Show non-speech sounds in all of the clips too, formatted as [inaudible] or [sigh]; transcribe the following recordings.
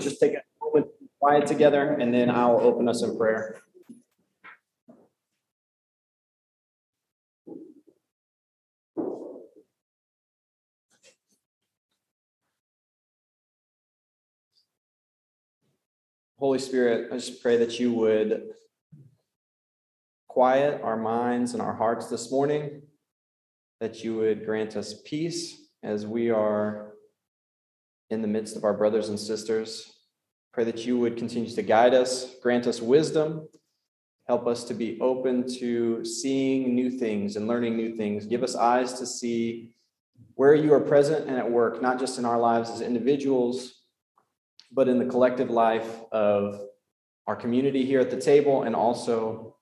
just take a moment quiet together, and then I'll open us in prayer. Holy Spirit, I just pray that you would quiet our minds and our hearts this morning, that you would grant us peace as we are in the midst of our brothers and sisters. Pray that you would continue to guide us, grant us wisdom, help us to be open to seeing new things and learning new things. Give us eyes to see where you are present and at work, not just in our lives as individuals, but in the collective life of our community here at the table and also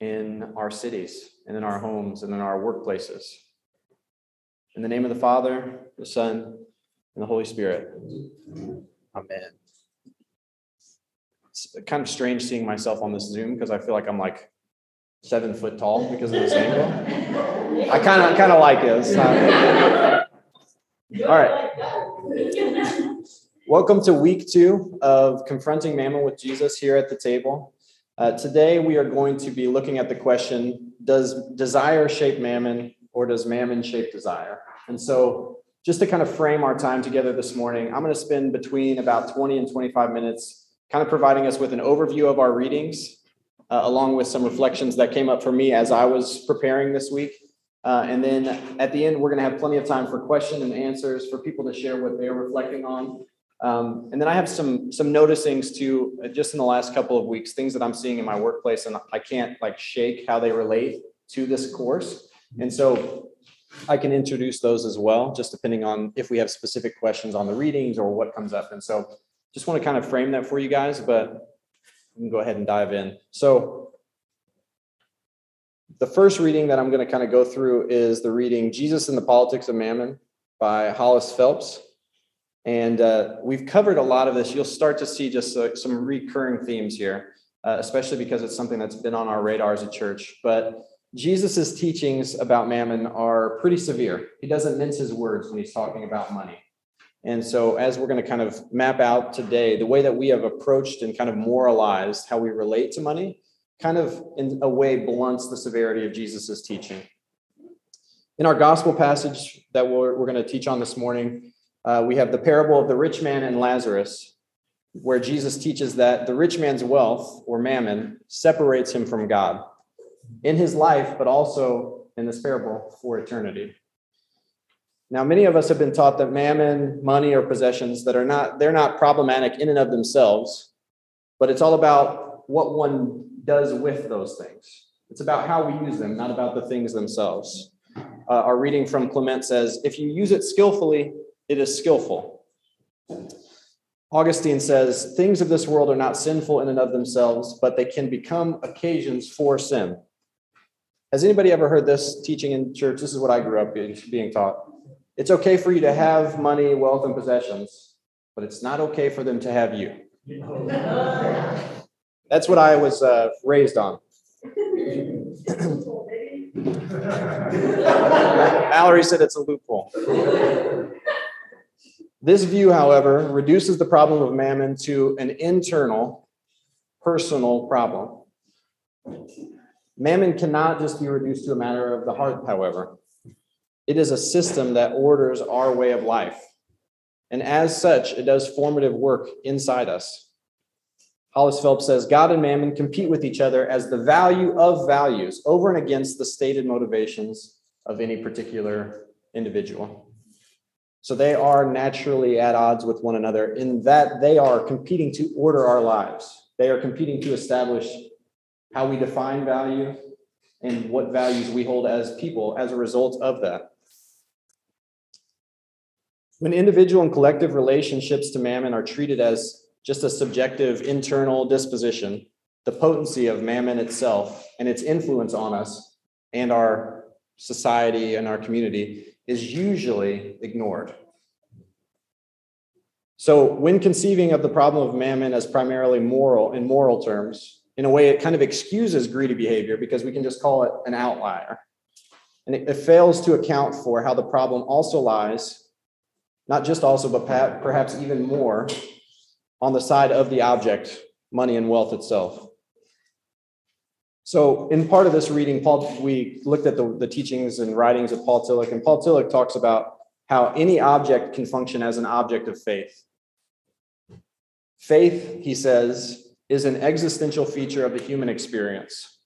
in our cities and in our homes and in our workplaces. In the name of the Father, the Son, and the Holy Spirit. Amen. It's kind of strange seeing myself on this Zoom because I feel like I'm like seven foot tall because of this angle. I kind of kind of like this. [laughs] All right. Welcome to week two of Confronting Mammon with Jesus here at the table. Uh, today, we are going to be looking at the question Does desire shape mammon or does mammon shape desire? And so, just to kind of frame our time together this morning, I'm going to spend between about 20 and 25 minutes kind of providing us with an overview of our readings, uh, along with some reflections that came up for me as I was preparing this week. Uh, and then at the end, we're going to have plenty of time for question and answers for people to share what they're reflecting on. Um, and then I have some some noticings too, uh, just in the last couple of weeks, things that I'm seeing in my workplace, and I can't like shake how they relate to this course. And so I can introduce those as well, just depending on if we have specific questions on the readings or what comes up. And so just want to kind of frame that for you guys, but we can go ahead and dive in. So the first reading that I'm going to kind of go through is the reading Jesus and the Politics of Mammon by Hollis Phelps. And uh, we've covered a lot of this. You'll start to see just uh, some recurring themes here, uh, especially because it's something that's been on our radar as a church. But Jesus' teachings about mammon are pretty severe. He doesn't mince his words when he's talking about money. And so, as we're going to kind of map out today, the way that we have approached and kind of moralized how we relate to money kind of, in a way, blunts the severity of Jesus' teaching. In our gospel passage that we're, we're going to teach on this morning, uh, we have the parable of the rich man and Lazarus, where Jesus teaches that the rich man's wealth or mammon separates him from God in his life, but also in this parable for eternity. Now, many of us have been taught that mammon, money, or possessions that are not, they're not problematic in and of themselves, but it's all about what one does with those things. It's about how we use them, not about the things themselves. Uh, our reading from Clement says, if you use it skillfully, it is skillful. Augustine says, Things of this world are not sinful in and of themselves, but they can become occasions for sin. Has anybody ever heard this teaching in church? This is what I grew up being taught. It's okay for you to have money, wealth, and possessions, but it's not okay for them to have you. That's what I was uh, raised on. [laughs] Mallory said it's a loophole. This view, however, reduces the problem of mammon to an internal, personal problem. Mammon cannot just be reduced to a matter of the heart, however. It is a system that orders our way of life. And as such, it does formative work inside us. Hollis Phelps says God and mammon compete with each other as the value of values over and against the stated motivations of any particular individual. So they are naturally at odds with one another in that they are competing to order our lives. They are competing to establish how we define value and what values we hold as people as a result of that. When individual and collective relationships to mammon are treated as just a subjective internal disposition, the potency of mammon itself and its influence on us and our society and our community is usually ignored. So, when conceiving of the problem of mammon as primarily moral in moral terms, in a way, it kind of excuses greedy behavior because we can just call it an outlier. And it, it fails to account for how the problem also lies, not just also, but perhaps even more, on the side of the object, money and wealth itself. So, in part of this reading, Paul, we looked at the, the teachings and writings of Paul Tillich, and Paul Tillich talks about how any object can function as an object of faith. Faith, he says, is an existential feature of the human experience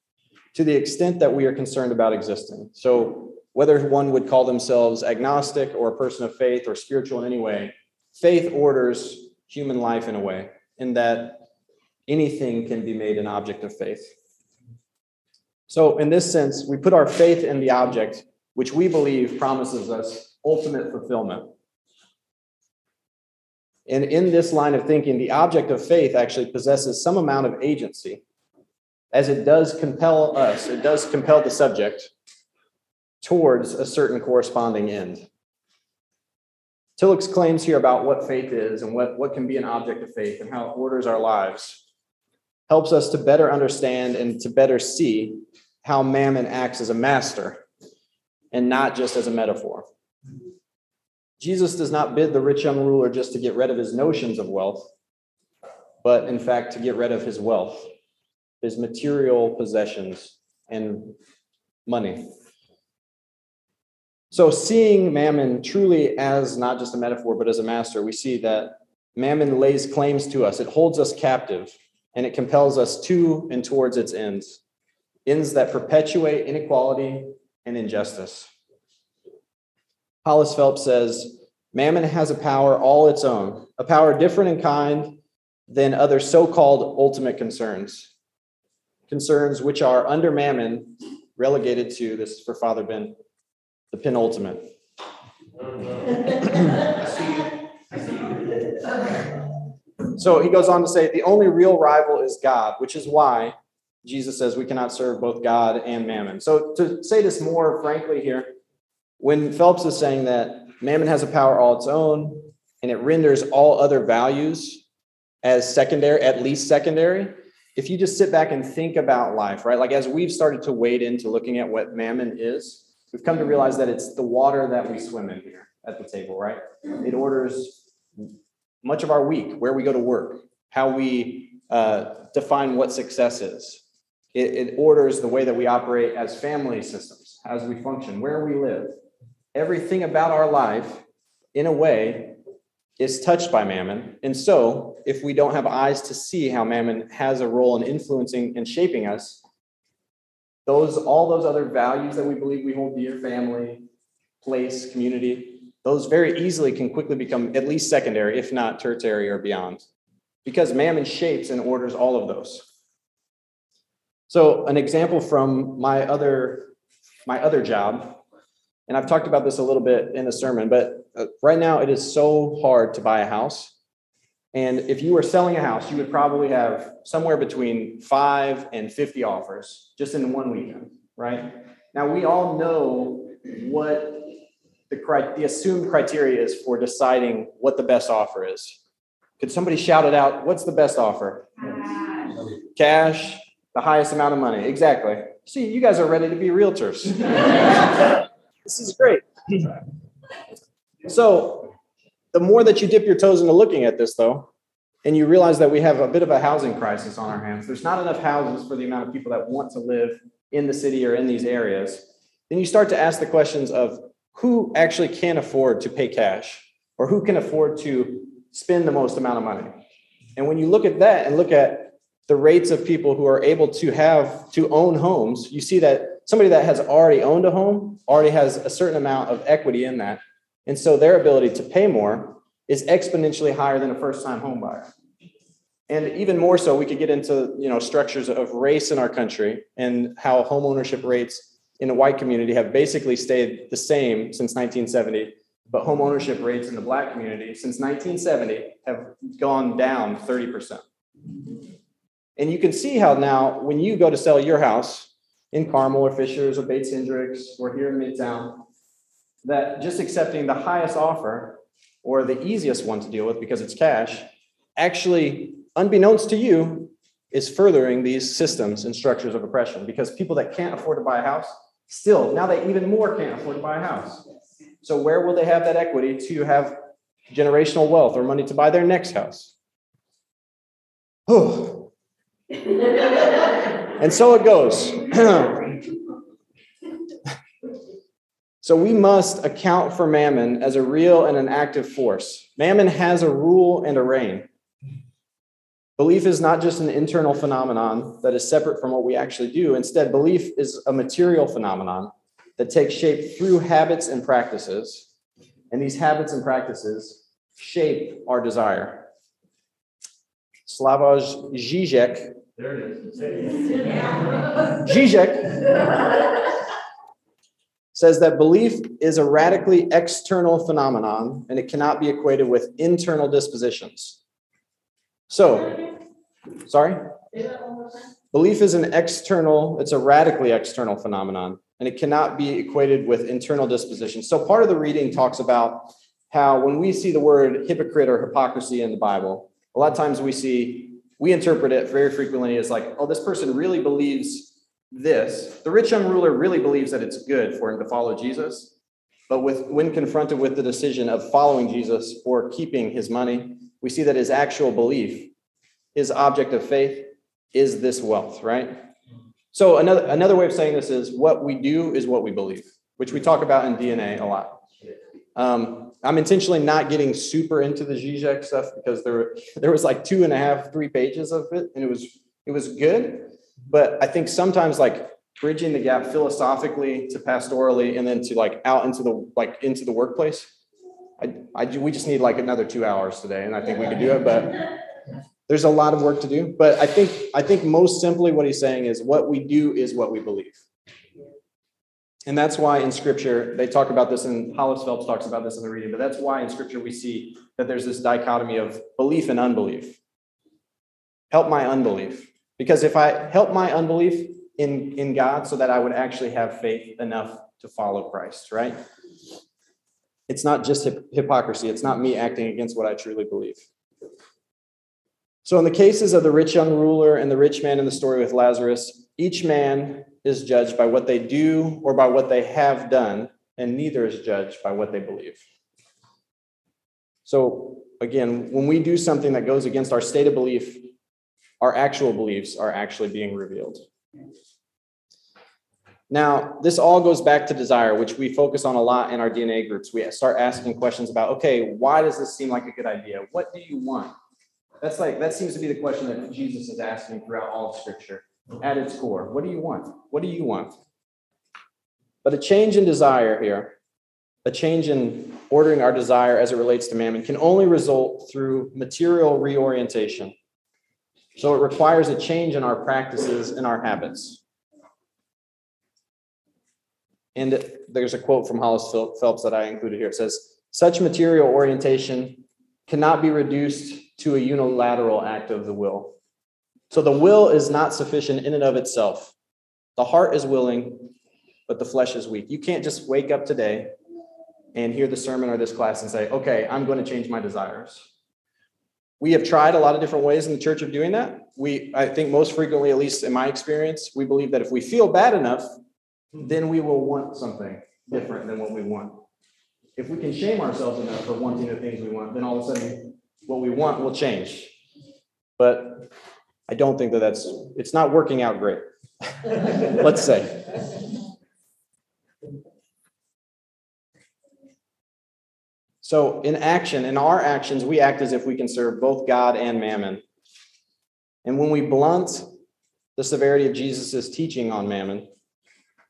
to the extent that we are concerned about existing. So, whether one would call themselves agnostic or a person of faith or spiritual in any way, faith orders human life in a way, in that anything can be made an object of faith. So, in this sense, we put our faith in the object, which we believe promises us ultimate fulfillment. And in this line of thinking, the object of faith actually possesses some amount of agency, as it does compel us, it does compel the subject towards a certain corresponding end. Tillich's claims here about what faith is and what, what can be an object of faith and how it orders our lives helps us to better understand and to better see how mammon acts as a master and not just as a metaphor. Jesus does not bid the rich young ruler just to get rid of his notions of wealth, but in fact to get rid of his wealth, his material possessions, and money. So, seeing mammon truly as not just a metaphor, but as a master, we see that mammon lays claims to us. It holds us captive and it compels us to and towards its ends, ends that perpetuate inequality and injustice. Hollis Phelps says, Mammon has a power all its own, a power different in kind than other so called ultimate concerns. Concerns which are under Mammon relegated to this for Father Ben, the penultimate. [laughs] so he goes on to say the only real rival is God, which is why Jesus says we cannot serve both God and mammon. So to say this more frankly here, when Phelps is saying that mammon has a power all its own and it renders all other values as secondary, at least secondary, if you just sit back and think about life, right? Like as we've started to wade into looking at what mammon is, we've come to realize that it's the water that we swim in here at the table, right? It orders much of our week, where we go to work, how we uh, define what success is. It, it orders the way that we operate as family systems, as we function, where we live, everything about our life, in a way, is touched by mammon. And so, if we don't have eyes to see how mammon has a role in influencing and shaping us, those all those other values that we believe we hold dear, family, place, community, those very easily can quickly become at least secondary, if not tertiary or beyond, because mammon shapes and orders all of those. So, an example from my other my other job and I've talked about this a little bit in the sermon, but uh, right now it is so hard to buy a house. And if you were selling a house, you would probably have somewhere between five and 50 offers just in one weekend, right? Now, we all know what the, the assumed criteria is for deciding what the best offer is. Could somebody shout it out? What's the best offer? Cash. Cash, the highest amount of money. Exactly. See, you guys are ready to be realtors. [laughs] This is great. [clears throat] So, the more that you dip your toes into looking at this, though, and you realize that we have a bit of a housing crisis on our hands, there's not enough houses for the amount of people that want to live in the city or in these areas, then you start to ask the questions of who actually can afford to pay cash or who can afford to spend the most amount of money. And when you look at that and look at the rates of people who are able to have to own homes, you see that somebody that has already owned a home already has a certain amount of equity in that. And so their ability to pay more is exponentially higher than a first time home buyer. And even more so, we could get into you know structures of race in our country and how home ownership rates in the white community have basically stayed the same since 1970, but home ownership rates in the black community since 1970 have gone down 30%. And you can see how now when you go to sell your house, in Carmel or Fishers or Bates Hendricks or here in Midtown, that just accepting the highest offer or the easiest one to deal with because it's cash actually, unbeknownst to you, is furthering these systems and structures of oppression because people that can't afford to buy a house still now they even more can't afford to buy a house. So where will they have that equity to have generational wealth or money to buy their next house? Oh. [laughs] [laughs] and so it goes. [clears throat] so we must account for mammon as a real and an active force. Mammon has a rule and a reign. Belief is not just an internal phenomenon that is separate from what we actually do. Instead, belief is a material phenomenon that takes shape through habits and practices. And these habits and practices shape our desire. Slavoj Žižek. There it is. Žižek [laughs] says that belief is a radically external phenomenon and it cannot be equated with internal dispositions. So, sorry? Belief is an external, it's a radically external phenomenon, and it cannot be equated with internal disposition. So, part of the reading talks about how when we see the word hypocrite or hypocrisy in the Bible, a lot of times we see, we interpret it very frequently as like, oh, this person really believes this. The rich young ruler really believes that it's good for him to follow Jesus. But with, when confronted with the decision of following Jesus or keeping his money, we see that his actual belief, his object of faith, is this wealth, right? So another another way of saying this is what we do is what we believe, which we talk about in DNA a lot. Um, I'm intentionally not getting super into the Zizek stuff because there there was like two and a half, three pages of it, and it was it was good. But I think sometimes like bridging the gap philosophically to pastorally and then to like out into the like into the workplace I, I, we just need like another two hours today, and I think we could do it. But there's a lot of work to do. But I think I think most simply what he's saying is what we do is what we believe, and that's why in Scripture they talk about this, and Hollis Phelps talks about this in the reading. But that's why in Scripture we see that there's this dichotomy of belief and unbelief. Help my unbelief, because if I help my unbelief in in God, so that I would actually have faith enough to follow Christ, right? It's not just hypocrisy. It's not me acting against what I truly believe. So, in the cases of the rich young ruler and the rich man in the story with Lazarus, each man is judged by what they do or by what they have done, and neither is judged by what they believe. So, again, when we do something that goes against our state of belief, our actual beliefs are actually being revealed. Now, this all goes back to desire, which we focus on a lot in our DNA groups. We start asking questions about, okay, why does this seem like a good idea? What do you want? That's like, that seems to be the question that Jesus is asking throughout all of Scripture at its core. What do you want? What do you want? But a change in desire here, a change in ordering our desire as it relates to mammon, can only result through material reorientation. So it requires a change in our practices and our habits. And there's a quote from Hollis Phelps that I included here. It says, such material orientation cannot be reduced to a unilateral act of the will. So the will is not sufficient in and of itself. The heart is willing, but the flesh is weak. You can't just wake up today and hear the sermon or this class and say, okay, I'm going to change my desires. We have tried a lot of different ways in the church of doing that. We, I think most frequently, at least in my experience, we believe that if we feel bad enough, then we will want something different than what we want. If we can shame ourselves enough for wanting the things we want, then all of a sudden what we want will change. But I don't think that that's, it's not working out great. [laughs] Let's say. So, in action, in our actions, we act as if we can serve both God and mammon. And when we blunt the severity of Jesus' teaching on mammon,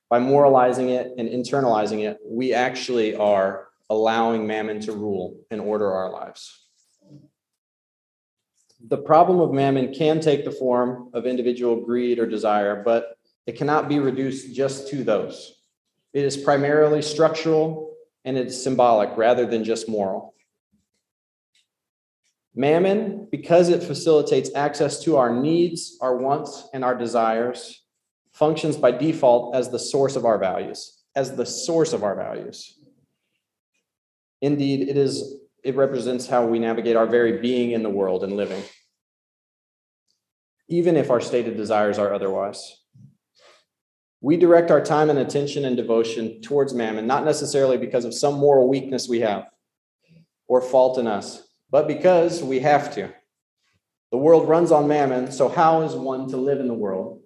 by moralizing it and internalizing it, we actually are allowing mammon to rule and order our lives. The problem of mammon can take the form of individual greed or desire, but it cannot be reduced just to those. It is primarily structural and it's symbolic rather than just moral. Mammon, because it facilitates access to our needs, our wants, and our desires, functions by default as the source of our values, as the source of our values. Indeed, it is it represents how we navigate our very being in the world and living. Even if our stated desires are otherwise. We direct our time and attention and devotion towards mammon, not necessarily because of some moral weakness we have or fault in us, but because we have to. The world runs on mammon, so how is one to live in the world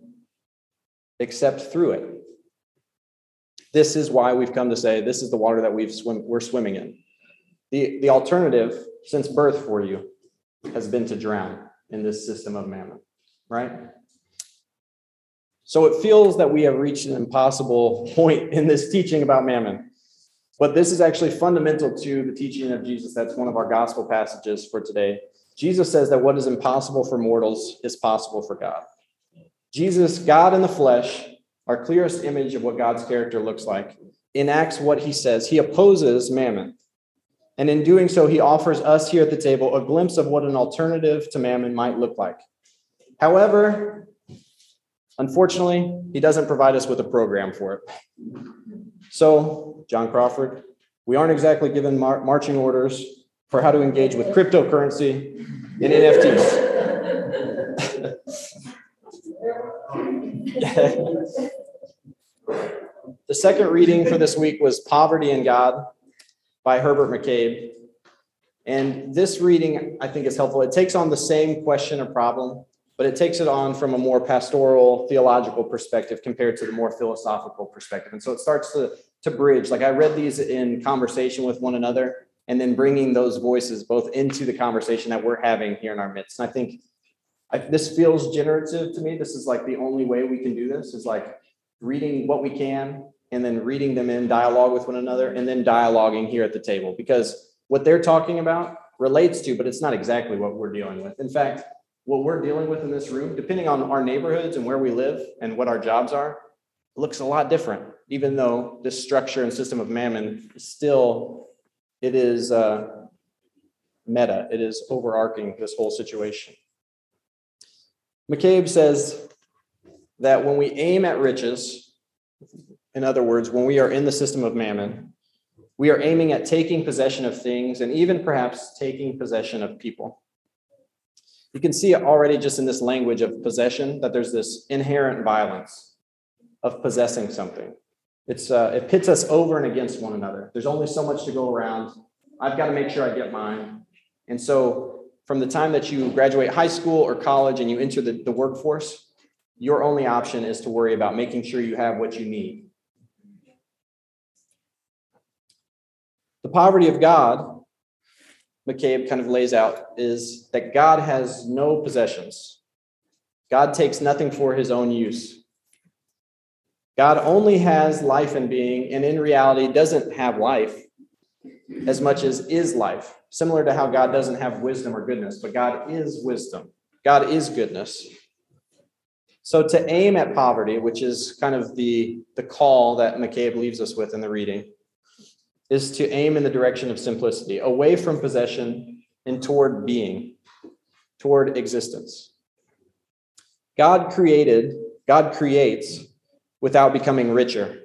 except through it? This is why we've come to say this is the water that we've swim, we're swimming in. The, the alternative since birth for you has been to drown in this system of mammon, right? So it feels that we have reached an impossible point in this teaching about mammon. But this is actually fundamental to the teaching of Jesus. That's one of our gospel passages for today. Jesus says that what is impossible for mortals is possible for God. Jesus, God in the flesh, our clearest image of what God's character looks like, enacts what he says. He opposes mammon. And in doing so, he offers us here at the table a glimpse of what an alternative to mammon might look like. However, unfortunately, he doesn't provide us with a program for it. So, John Crawford, we aren't exactly given mar- marching orders for how to engage with cryptocurrency and NFTs. [laughs] the second reading for this week was Poverty and God by Herbert McCabe. And this reading, I think, is helpful. It takes on the same question or problem, but it takes it on from a more pastoral, theological perspective compared to the more philosophical perspective. And so it starts to, to bridge. Like I read these in conversation with one another and then bringing those voices both into the conversation that we're having here in our midst. And I think I, this feels generative to me. This is like the only way we can do this is like reading what we can and then reading them in dialogue with one another and then dialoguing here at the table because what they're talking about relates to, but it's not exactly what we're dealing with. In fact, what we're dealing with in this room, depending on our neighborhoods and where we live and what our jobs are, looks a lot different, even though this structure and system of mammon still, it is uh, meta, it is overarching this whole situation. McCabe says that when we aim at riches, in other words, when we are in the system of mammon, we are aiming at taking possession of things and even perhaps taking possession of people. You can see already just in this language of possession that there's this inherent violence of possessing something. It's, uh, it pits us over and against one another. There's only so much to go around. I've got to make sure I get mine. And so, from the time that you graduate high school or college and you enter the, the workforce, your only option is to worry about making sure you have what you need The poverty of God, McCabe kind of lays out, is that God has no possessions. God takes nothing for his own use. God only has life and being, and in reality doesn't have life as much as is life, similar to how God doesn't have wisdom or goodness, but God is wisdom. God is goodness. So to aim at poverty, which is kind of the, the call that McCabe leaves us with in the reading, is to aim in the direction of simplicity, away from possession and toward being, toward existence. God created, God creates without becoming richer.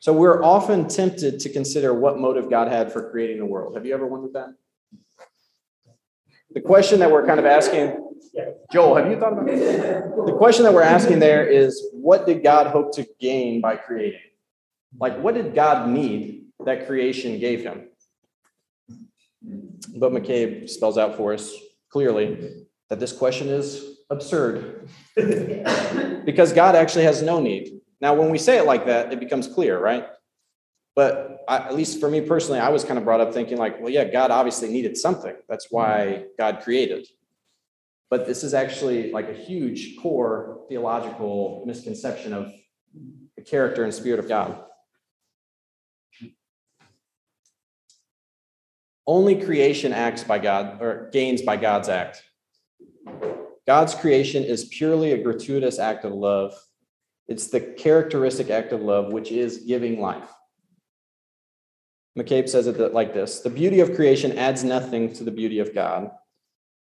So we're often tempted to consider what motive God had for creating the world. Have you ever wondered that? The question that we're kind of asking, Joel, have you thought about this? The question that we're asking there is what did God hope to gain by creating? Like, what did God need that creation gave him? But McCabe spells out for us clearly that this question is absurd [laughs] because God actually has no need. Now, when we say it like that, it becomes clear, right? But I, at least for me personally, I was kind of brought up thinking, like, well, yeah, God obviously needed something. That's why God created. But this is actually like a huge core theological misconception of the character and spirit of God. Only creation acts by God or gains by God's act. God's creation is purely a gratuitous act of love. It's the characteristic act of love, which is giving life. McCabe says it like this The beauty of creation adds nothing to the beauty of God,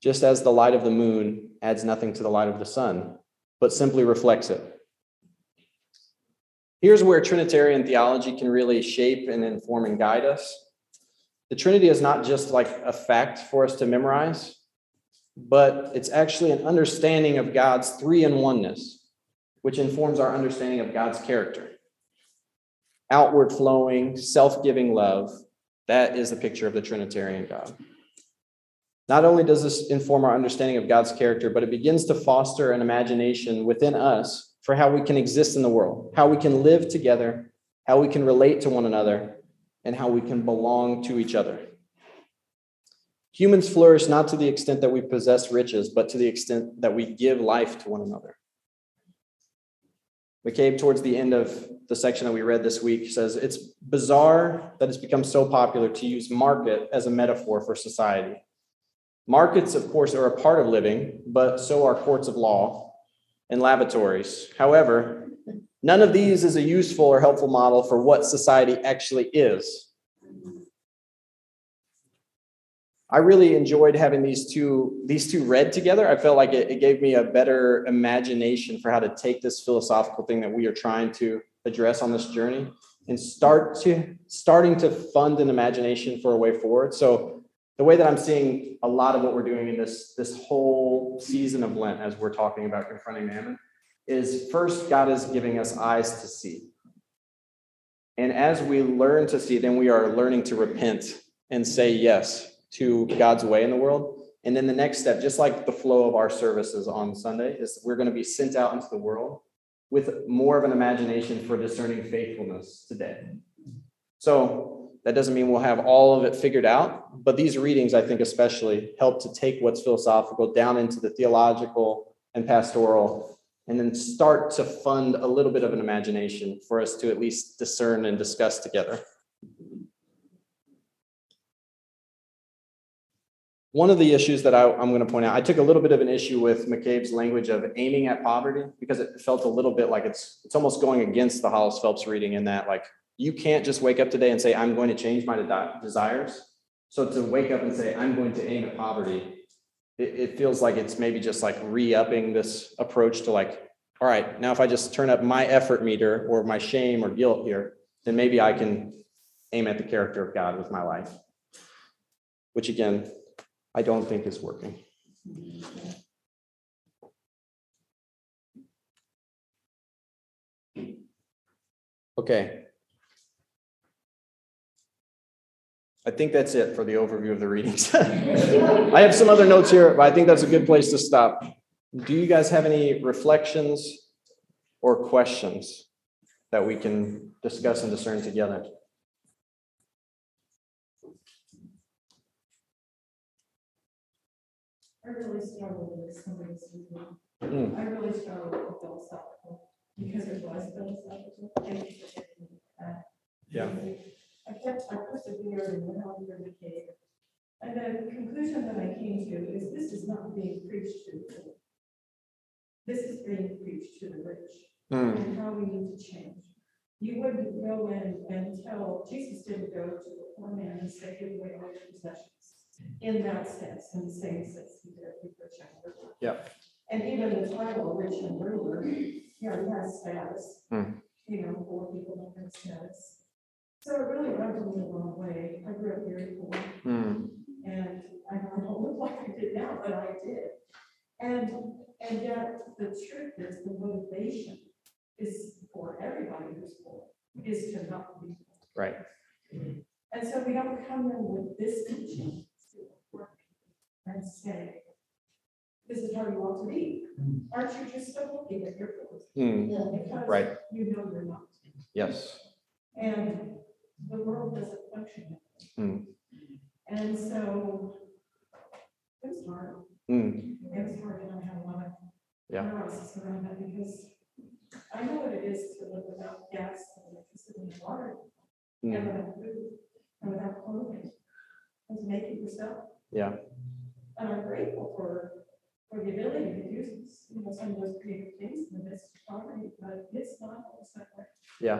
just as the light of the moon adds nothing to the light of the sun, but simply reflects it. Here's where Trinitarian theology can really shape and inform and guide us the Trinity is not just like a fact for us to memorize, but it's actually an understanding of God's three in oneness, which informs our understanding of God's character. Outward flowing, self giving love, that is the picture of the Trinitarian God. Not only does this inform our understanding of God's character, but it begins to foster an imagination within us for how we can exist in the world, how we can live together, how we can relate to one another, and how we can belong to each other. Humans flourish not to the extent that we possess riches, but to the extent that we give life to one another. McCabe, towards the end of the section that we read this week, says it's bizarre that it's become so popular to use market as a metaphor for society. Markets, of course, are a part of living, but so are courts of law and lavatories. However, none of these is a useful or helpful model for what society actually is. I really enjoyed having these two these two read together. I felt like it, it, gave me a better imagination for how to take this philosophical thing that we are trying to address on this journey and start to starting to fund an imagination for a way forward. So the way that I'm seeing a lot of what we're doing in this this whole season of Lent, as we're talking about confronting mammon, is first God is giving us eyes to see. And as we learn to see, then we are learning to repent and say yes to God's way in the world. And then the next step, just like the flow of our services on Sunday, is we're going to be sent out into the world with more of an imagination for discerning faithfulness today. So that doesn't mean we'll have all of it figured out, but these readings, I think, especially help to take what's philosophical down into the theological and pastoral, and then start to fund a little bit of an imagination for us to at least discern and discuss together. One of the issues that I, am going to point out, I took a little bit of an issue with McCabe's language of aiming at poverty because it felt a little bit like it's it's almost going against the Hollis Phelps reading in that like you can't just wake up today and say I'm going to change my de- desires. So to wake up and say I'm going to aim at poverty, it, it feels like it's maybe just like re-upping this approach to like, all right, now if I just turn up my effort meter or my shame or guilt here, then maybe I can aim at the character of God with my life. Which again, I don't think is working. Okay. I think that's it for the overview of the readings. [laughs] I have some other notes here, but I think that's a good place to stop. Do you guys have any reflections or questions that we can discuss and discern together? I really struggle with some of this. Mm. I really struggle with philosophical because it was philosophical. Thank you for that. Yeah. I kept, I persevered and went on through McCabe. And the conclusion that I came to is this is not being preached to the poor. This is being preached to the rich mm. and how we need to change. You wouldn't go in and tell, Jesus didn't go to the poor man and say, give away all your possessions in that sense, in the same sense he did with rich and ruler. Yep. And even the title rich and ruler, you know, he has status. Hmm. You know, poor people don't have status. So it really rubbed me the wrong way. I grew up very poor. Hmm. And I don't look like [laughs] I did now, but I did. And and yet the truth is the motivation is for everybody who's poor is to not be poor. Right. And so we don't come in with this teaching and say, this is how you want to be. Mm. Aren't you just still looking at your food? Mm. Because right. you know you're not. Yes. And the world doesn't function. Mm. And so it was hard. Mm. It was hard, and I had a lot of yeah. around that because I know what it is to live without gas and electricity and water, mm. and without food, and without clothing, and to make it yourself. Yeah and I'm grateful for, for the ability to do, you know, some of those creative things in the midst of poverty, but it's not always that way. Yeah.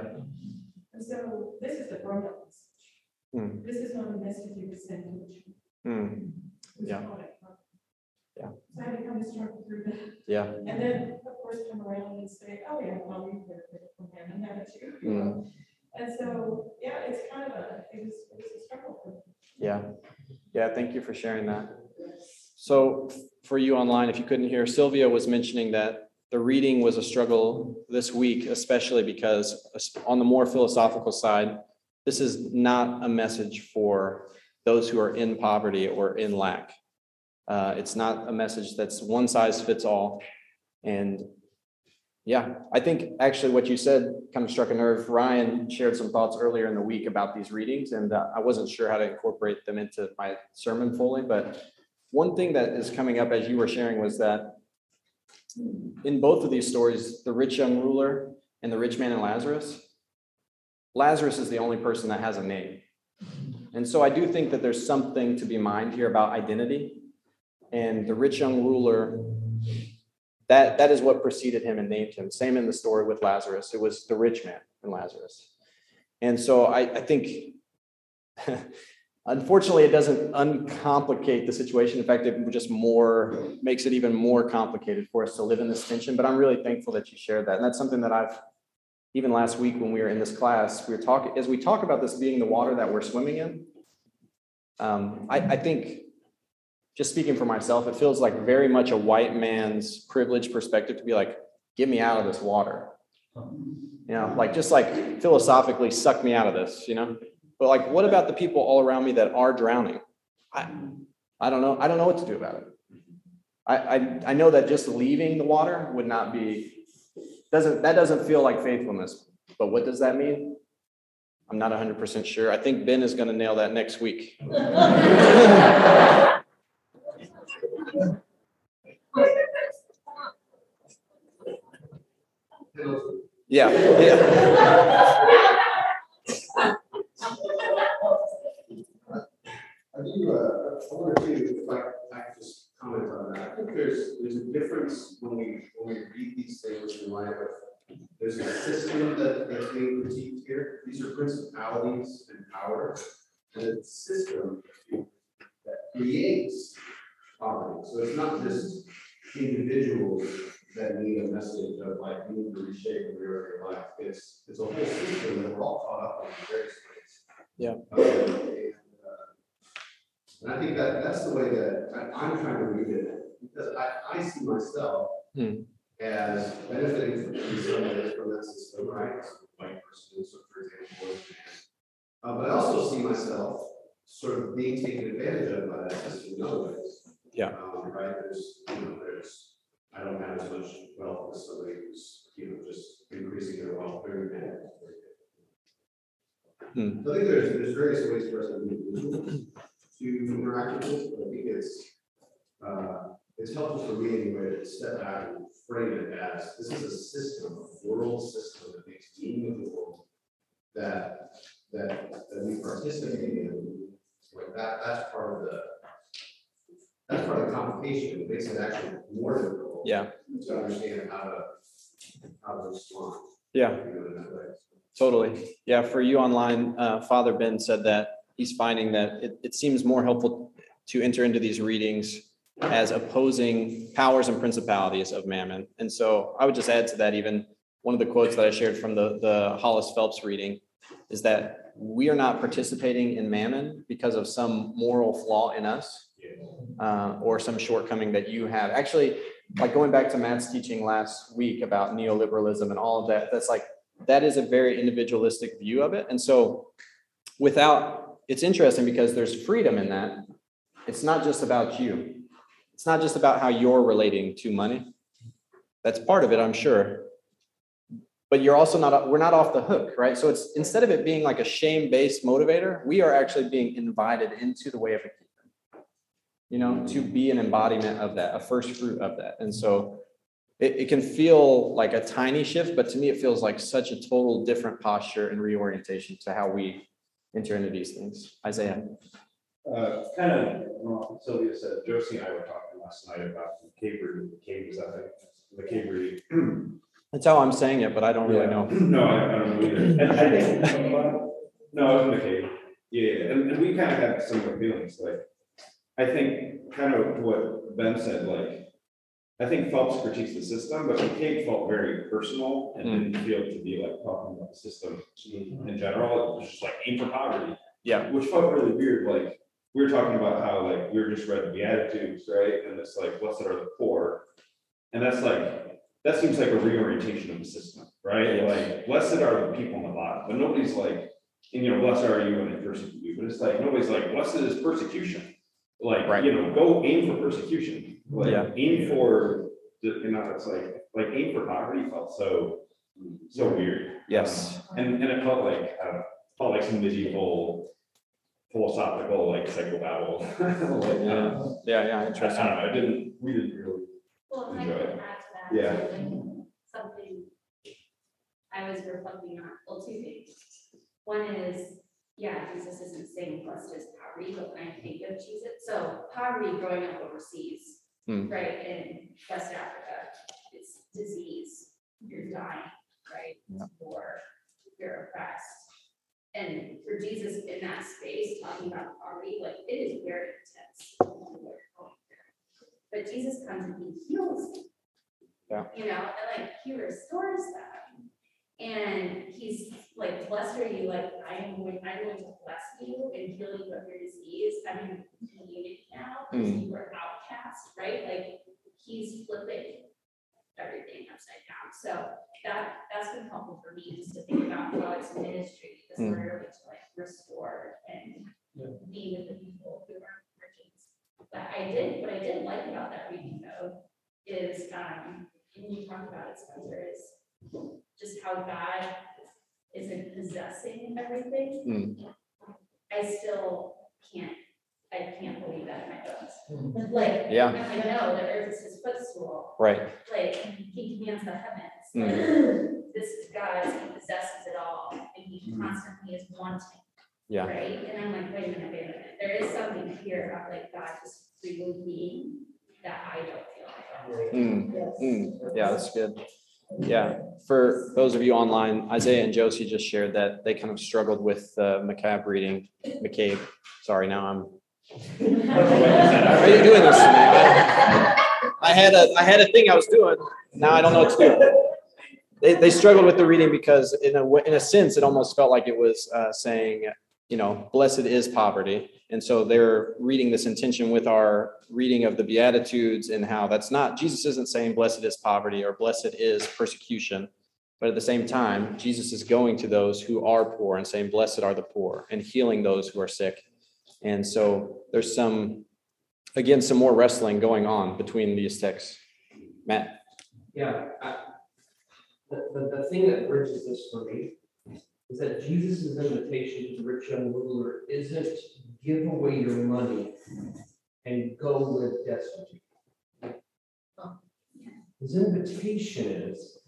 And so this is the grown up message. Mm. This is not a message you would send to a mm. Yeah. Yeah. So I had to kind of struggle through that. Yeah. And then, of course, come around and say, oh, yeah, well, we heard it from him and haven't you? Mm. And so, yeah, it's kind of a, it was, it was a struggle. Yeah. Yeah. Thank you for sharing that. So for you online, if you couldn't hear, Sylvia was mentioning that the reading was a struggle this week, especially because on the more philosophical side, this is not a message for those who are in poverty or in lack. Uh, it's not a message that's one size fits all. And yeah, I think actually what you said kind of struck a nerve. Ryan shared some thoughts earlier in the week about these readings, and uh, I wasn't sure how to incorporate them into my sermon fully. But one thing that is coming up as you were sharing was that in both of these stories, the rich young ruler and the rich man and Lazarus, Lazarus is the only person that has a name. And so I do think that there's something to be mined here about identity. And the rich young ruler, that, that is what preceded him and named him. Same in the story with Lazarus. It was the rich man and Lazarus. And so I, I think, [laughs] unfortunately, it doesn't uncomplicate the situation. In fact, it just more makes it even more complicated for us to live in this tension. But I'm really thankful that you shared that. And that's something that I've even last week when we were in this class, we were talking, as we talk about this being the water that we're swimming in, um, I, I think, just speaking for myself, it feels like very much a white man's privileged perspective to be like, get me out of this water. You know, like just like philosophically suck me out of this, you know? But like, what about the people all around me that are drowning? I, I don't know. I don't know what to do about it. I, I, I know that just leaving the water would not be doesn't, that doesn't feel like faithfulness, but what does that mean? I'm not hundred percent sure. I think Ben is gonna nail that next week. [laughs] Yeah, yeah. I do, uh, I wanted to, if I, I could just comment on that. I think there's, there's a difference when we, when we read these things in light of, there's a system that, that's being critiqued here. These are principalities and power. And it's a system that creates poverty. So it's not just individuals that need a message of like, you need to reshape the rear of your life. It's, it's a whole system that we're all caught up in various ways. Yeah. And, uh, and I think that that's the way that I, I'm trying to read it, because I, I see myself Hmm. as benefiting from in some ways from that system, right? A White person, so for example. Uh, but I also see myself sort of being taken advantage of by that system in other ways. Yeah. Um, right, there's, you know, there's, I don't have as much wealth as somebody who's, you know, just increasing their wealth very bad. Hmm. I think there's, there's various ways for us to move to interact with this, but I think it's, uh, it's helpful for me anyway to step back and frame it as, this is a system, a world system that makes meaning of the world. That, that, that we participate in, like that, that's part of the, that's part of the complication, it makes it actually more difficult. Yeah. To understand how to, how to respond. Yeah. you know, in that way. Totally. Yeah, for you online, uh, Father Ben said that he's finding that it, it seems more helpful to enter into these readings as opposing powers and principalities of mammon. And so I would just add to that even, one of the quotes that I shared from the, the Hollis Phelps reading is that we are not participating in mammon because of some moral flaw in us uh, or some shortcoming that you have. Actually, like going back to Matt's teaching last week about neoliberalism and all of that, that's like, that is a very individualistic view of it. And so without, it's interesting because there's freedom in that. It's not just about you. It's not just about how you're relating to money. That's part of it, I'm sure. But you're also not, we're not off the hook, right? So it's instead of it being like a shame-based motivator, we are actually being invited into the way of a kingdom. You know, to be an embodiment of that, a first fruit of that. And so it, it can feel like a tiny shift, but to me, it feels like such a total different posture and reorientation to how we enter into these things. Isaiah. Uh, kind of, well, Sylvia said, Josie and I were talking last night about the reading, the that the, reading? That's how I'm saying it, but I don't really know. [clears throat] No, I, I don't know either. [clears throat] And I think, no, it was in. Yeah, yeah, and, and we kind of had similar feelings, like, I think kind of what Ben said, like, I think Phelps critiques the system, but McCabe felt very personal and hmm. didn't feel to be like talking about the system in general. It was just like aim for poverty. Yeah. Which felt really weird, like, we were talking about how like, we were just read the Beatitudes, right? And it's like, blessed are the poor. And that's like, that seems like a reorientation of the system, right? Yes. Like, blessed are the people in the bottom, but nobody's like, and you know, blessed are you when they persecute you, but it's like, nobody's like, blessed is persecution. Like, Right. you know, go aim for persecution, like Yeah. aim for, you know, it's like, like aim for poverty felt so, so weird. Yes. Um, And, and it felt like, uh, felt like some medieval philosophical, like psychobabble. [laughs] Like, Yeah. uh, Yeah, yeah, I interesting. don't know, I didn't, we didn't really, Well, Enjoy it. Add to. Yeah. like, Something I was reflecting on, well, two things. One is, yeah, Jesus isn't saying blessed is poverty, but when I think of Jesus, so poverty growing up overseas, Hmm. right, in West Africa, it's disease, you're dying, right? Yeah. Or you're oppressed. And for Jesus in that space, talking about poverty, like, it is very intense. what you're going. But Jesus comes and he heals. You. Yeah. You know, and like he restores them. And he's like, blessed are you, like, I am going, I'm going to bless you and heal you of your disease. I'm in community now, because Mm. you were outcast, right? Like, he's flipping everything upside down. So that, that's been helpful for me, just to think about how it's ministry, this Mm. word to like restore and be with the people who are Christians. But I did, what I did like about that reading though, is, um, and you talked about it, Spencer, is just how God isn't possessing everything. Hmm. I still can't, I can't believe that in my bones. Hmm. Like, Yeah. I know the earth is his footstool, Right. like, he commands the heavens, Mm. like, this is God's, he possesses it all, and he hmm. constantly is wanting. Yeah. Right, and I'm like, wait a minute, wait a minute, there is something here about like God just freely being that I don't feel like. Mm, mm, yeah, that's good. Yeah, for those of you online, Isaiah and Josie just shared that they kind of struggled with uh, McCabe reading, McCabe. Sorry, now I'm. Why are you doing this to me? I I had a, I had a thing I was doing. Now I don't know what to do. They, they struggled with the reading because in a, in a sense, it almost felt like it was uh, saying, you know, blessed is poverty. And so they're reading this intention with our reading of the Beatitudes and how that's not, Jesus isn't saying blessed is poverty or blessed is persecution. But at the same time, Jesus is going to those who are poor and saying, blessed are the poor and healing those who are sick. And so there's some, again, some more wrestling going on between these texts. Matt? Yeah, I, the, the, the thing that bridges this for me is that Jesus' invitation to the rich young ruler isn't give away your money and go live destitute. His invitation is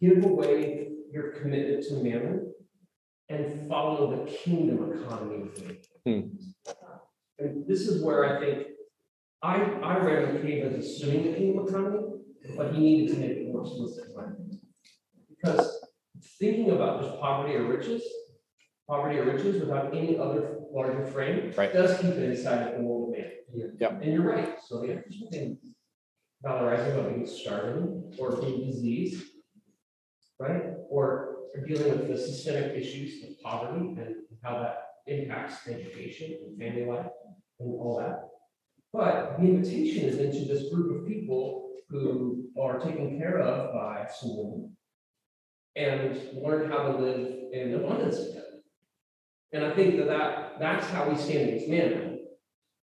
give away your commitment to mammon and follow the kingdom economy. Hmm. And this is where I think, I, I read McCabe as assuming the kingdom economy, but he needed to make it more explicit. Because thinking about just poverty or riches, poverty or riches without any other larger frame. Right. Does keep it inside of the world of man. Yep. And you're right, so yeah, there's nothing valorizing about being starving or being diseased. Right, or or dealing with the systemic issues of poverty and how that impacts education and family life and all that. But the invitation is into this group of people who are taken care of by someone and learn how to live in abundance together. And I think that, that that's how we stand against mammon.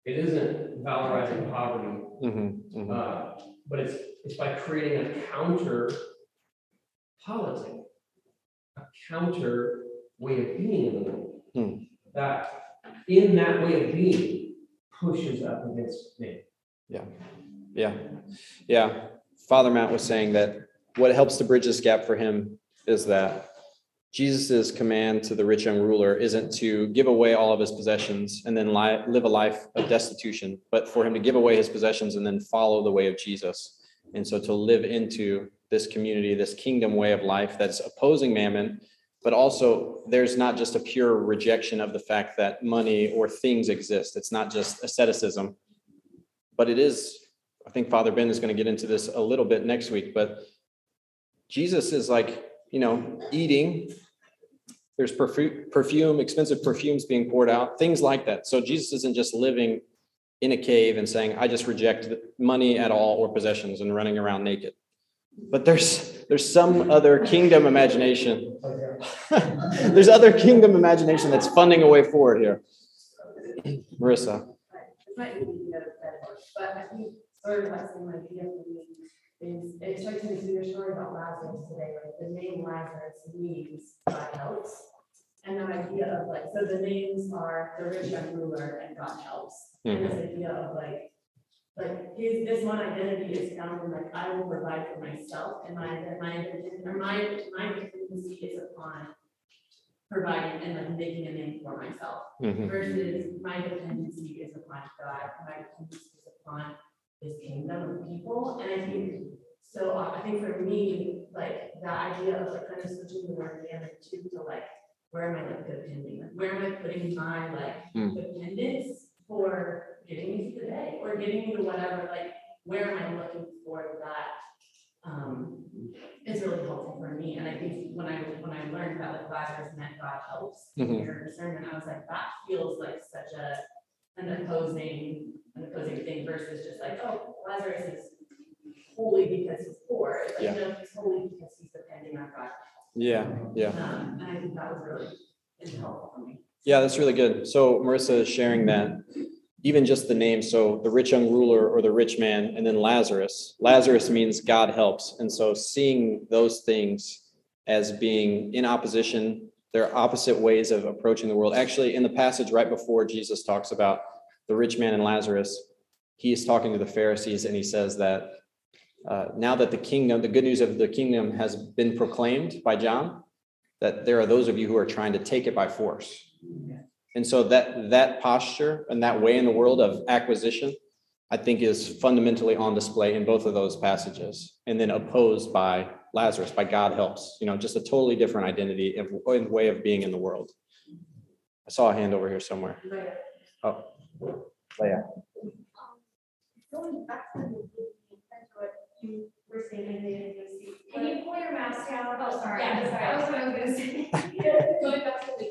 It isn't valorizing poverty, Mhm, mhm. uh, but it's, it's by creating a counter politic, a counter way of being in the world. Hmm. That, in that way of being, pushes up against me. Yeah, yeah. Father Matt was saying that what helps to bridge this gap for him is that Jesus's command to the rich young ruler isn't to give away all of his possessions and then li- live a life of destitution, but for him to give away his possessions and then follow the way of Jesus. And so to live into this community, this kingdom way of life that's opposing mammon, but also there's not just a pure rejection of the fact that money or things exist. It's not just asceticism, but it is I think Father Ben is going to get into this a little bit next week, but Jesus is like, you know, eating. There's perfume, expensive perfumes being poured out, things like that. So Jesus isn't just living in a cave and saying, I just reject money at all or possessions and running around naked. But there's there's some other kingdom imagination. [laughs] there's other kingdom imagination that's funding a way forward here. Marissa. but I think sort of like idea for me is, it strikes me as your story about Lazarus today, like the name Lazarus means God helps. And the idea of like, so the names are the rich young ruler and God helps. And this idea of like, like his, this one identity is found in like, I will provide for myself and my, my, identity- or my, my dependency is upon providing and like making a name for myself Mhm. versus my dependency is upon God, my dependency is upon his kingdom of people, and I think, so uh, I think for me, like, the idea of like kind of switching the word damage to, to like, where am I like depending, like, where am I putting my like Hmm. dependence for getting me through the day, or getting me to whatever, like, where am I looking for that? Um, it's really helpful for me, and I think when I, when I learned about like Lazarus meant God helps, in Mhm. your sermon, I was like, that feels like such a, an opposing, an opposing thing versus just like, oh, Lazarus is holy because he's poor, like, Yeah. no, he's holy because he's depending on God. Yeah, yeah. Um, and I think that was really, really helpful for me. Yeah, that's really good. So Marissa is sharing that even just the name, so the rich young ruler or the rich man, and then Lazarus. Lazarus means God helps. And so seeing those things as being in opposition, they're opposite ways of approaching the world. Actually, in the passage right before Jesus talks about the rich man and Lazarus, he is talking to the Pharisees and he says that uh, now that the kingdom, the good news of the kingdom has been proclaimed by John, that there are those of you who are trying to take it by force. And so that that posture and that way in the world of acquisition, I think is fundamentally on display in both of those passages. And then opposed by Lazarus, by God helps, you know, just a totally different identity and and way of being in the world. I saw a hand over here somewhere. Oh, Leah. Going back to the, you were saying, and then you see. Can you pull your mask down? Oh, sorry. Yeah, sorry. that was what I was gonna say. [laughs] Going back to the beginning, what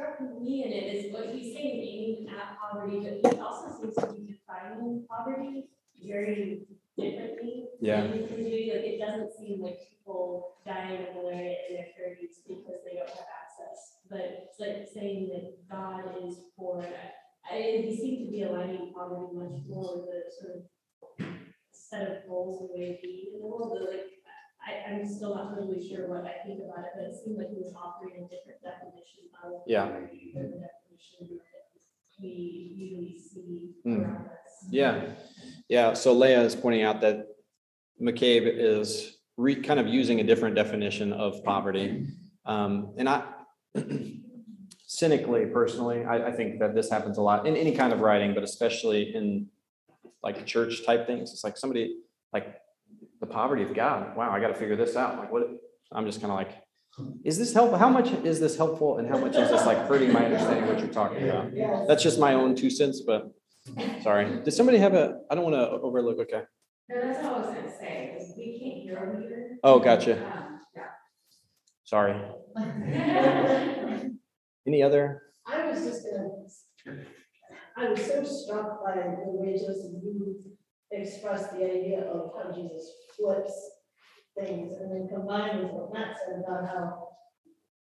struck me in it is what he's saying aiming at poverty, but he also seems to be defining poverty very differently. Yeah. than you, like, it doesn't seem like people dying of malaria in their thirties because they don't have access. But it's like saying that God is poor. I, he seemed to be aligning poverty much more with the sort of set of goals and way of being in the world, but like, I, I'm still not totally sure what I think about it, but it seemed like he was offering a different definition of. Yeah. than the definition that we usually see Hmm. around us. Yeah, yeah. So Leah is pointing out that McCabe is re, kind of using a different definition of poverty. Um, and I [clears throat] cynically, personally, I, I think that this happens a lot in any kind of writing, but especially in like church type things. It's like somebody, like the poverty of God. Wow, I got to figure this out. Like what, I'm just kind of like, is this helpful? How much is this helpful? And how much is this like hurting my understanding of what you're talking about? That's just my own two cents, but sorry. Does somebody have a, I don't want to overlook, okay. No, that's all I was gonna say, is we can't hear over here. Oh, gotcha. Um, Sorry. [laughs] Any other? I was just gonna, I was so struck by the way Joseph you expressed the idea of how Jesus flips things and then combined with what Matt said about how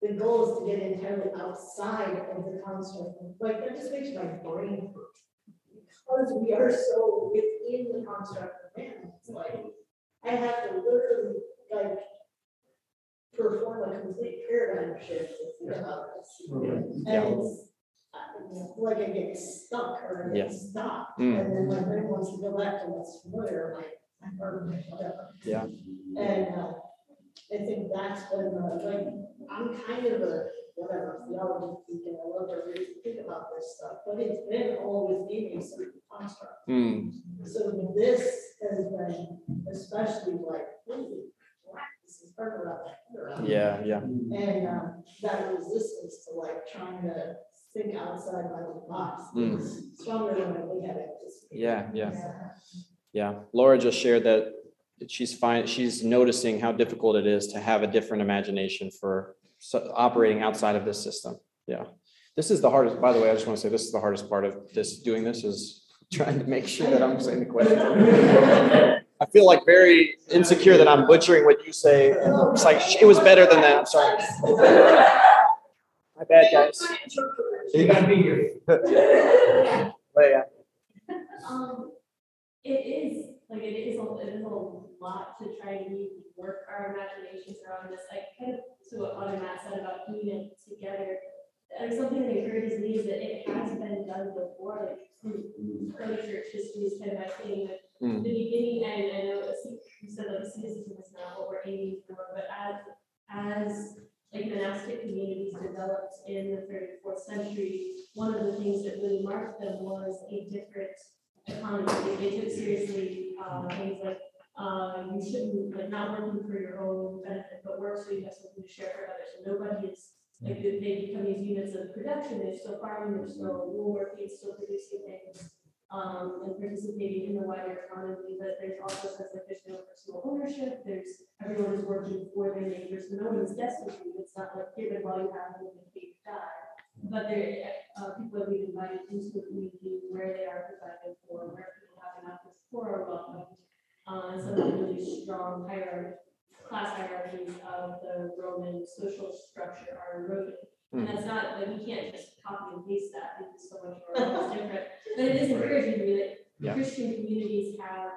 the goal is to get entirely outside of the construct. Like, that just makes my brain hurt. Because we are so within the construct of man, it's like, I have to literally, like, perform a complete paradigm shift to think about this. And it's, like I get stuck or I get stopped, Mm. and then my brain wants to go back to what's familiar, like, or whatever. Yeah. And, uh, I think that's when, uh, like, I'm kind of a, whatever, theology geek, and I love to really think about this stuff, but it's been always in a certain construct. Hmm, So this has been especially like, holy crap, this is hard around my yeah, yeah, And um, that resistance to like trying to think outside my box Mm. stronger than I we had anticipated. yeah, yeah, yeah. Laura just shared that she's fine, she's noticing how difficult it is to have a different imagination for so- operating outside of this system. Yeah. This is the hardest, by the way, I just want to say, this is the hardest part of this, doing this is trying to make sure that I'm saying the questions. I feel like very insecure that I'm butchering what you say. It's like, it was better than that. I'm sorry. My bad, guys. You gotta be here. [laughs] Leah. Um, it is, like, it is, a it is a lot to try to work our imaginations around this, like, kind of to what Father Matt said about doing it together. And something that encourages me is that it has been done before, like, through early church history is kind of my thing, that Hmm. the beginning, and I know, it's- you said like citizenship is not what we're aiming for, but as, as like monastic communities developed in the third and fourth century, one of the things that really marked them was a different economy. They- took seriously, uh, things like, uh, you shouldn't, like, not working for your own benefit, but work so you have something to share for others. So nobody is, like, they become these units of production, they're still farming, they're still woolworking, still producing things. Um, and participating in the wider economy, but there's also a sense that there's no personal ownership, there's, everyone is working for their neighbors, no one is destitute, it's not like given while you have and you die. But there, uh, people are being invited into a community where they are provided for, where people have enough, is poor or welcome. Uh, and some of the really strong hierarchy, class hierarchies of the Roman social structure are eroded. And that's not, like, we can't just copy and paste that, because so much of our life is [laughs] different. But it is encouraging to me that Yeah. Christian communities have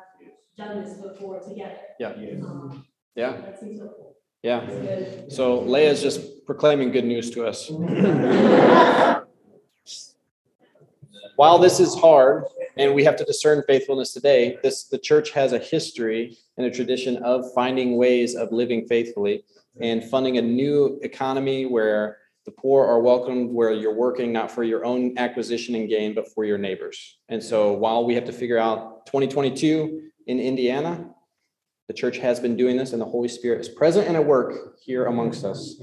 done this before together. Yeah. Um, Yeah, That seems so cool. yeah. It's good. So Leah's just proclaiming good news to us. [laughs] While this is hard and we have to discern faithfulness today, this, the church has a history and a tradition of finding ways of living faithfully and funding a new economy where the poor are welcomed, where you're working not for your own acquisition and gain, but for your neighbors. And so while we have to figure out 2022 in Indiana, the church has been doing this and the Holy Spirit is present and at work here amongst us.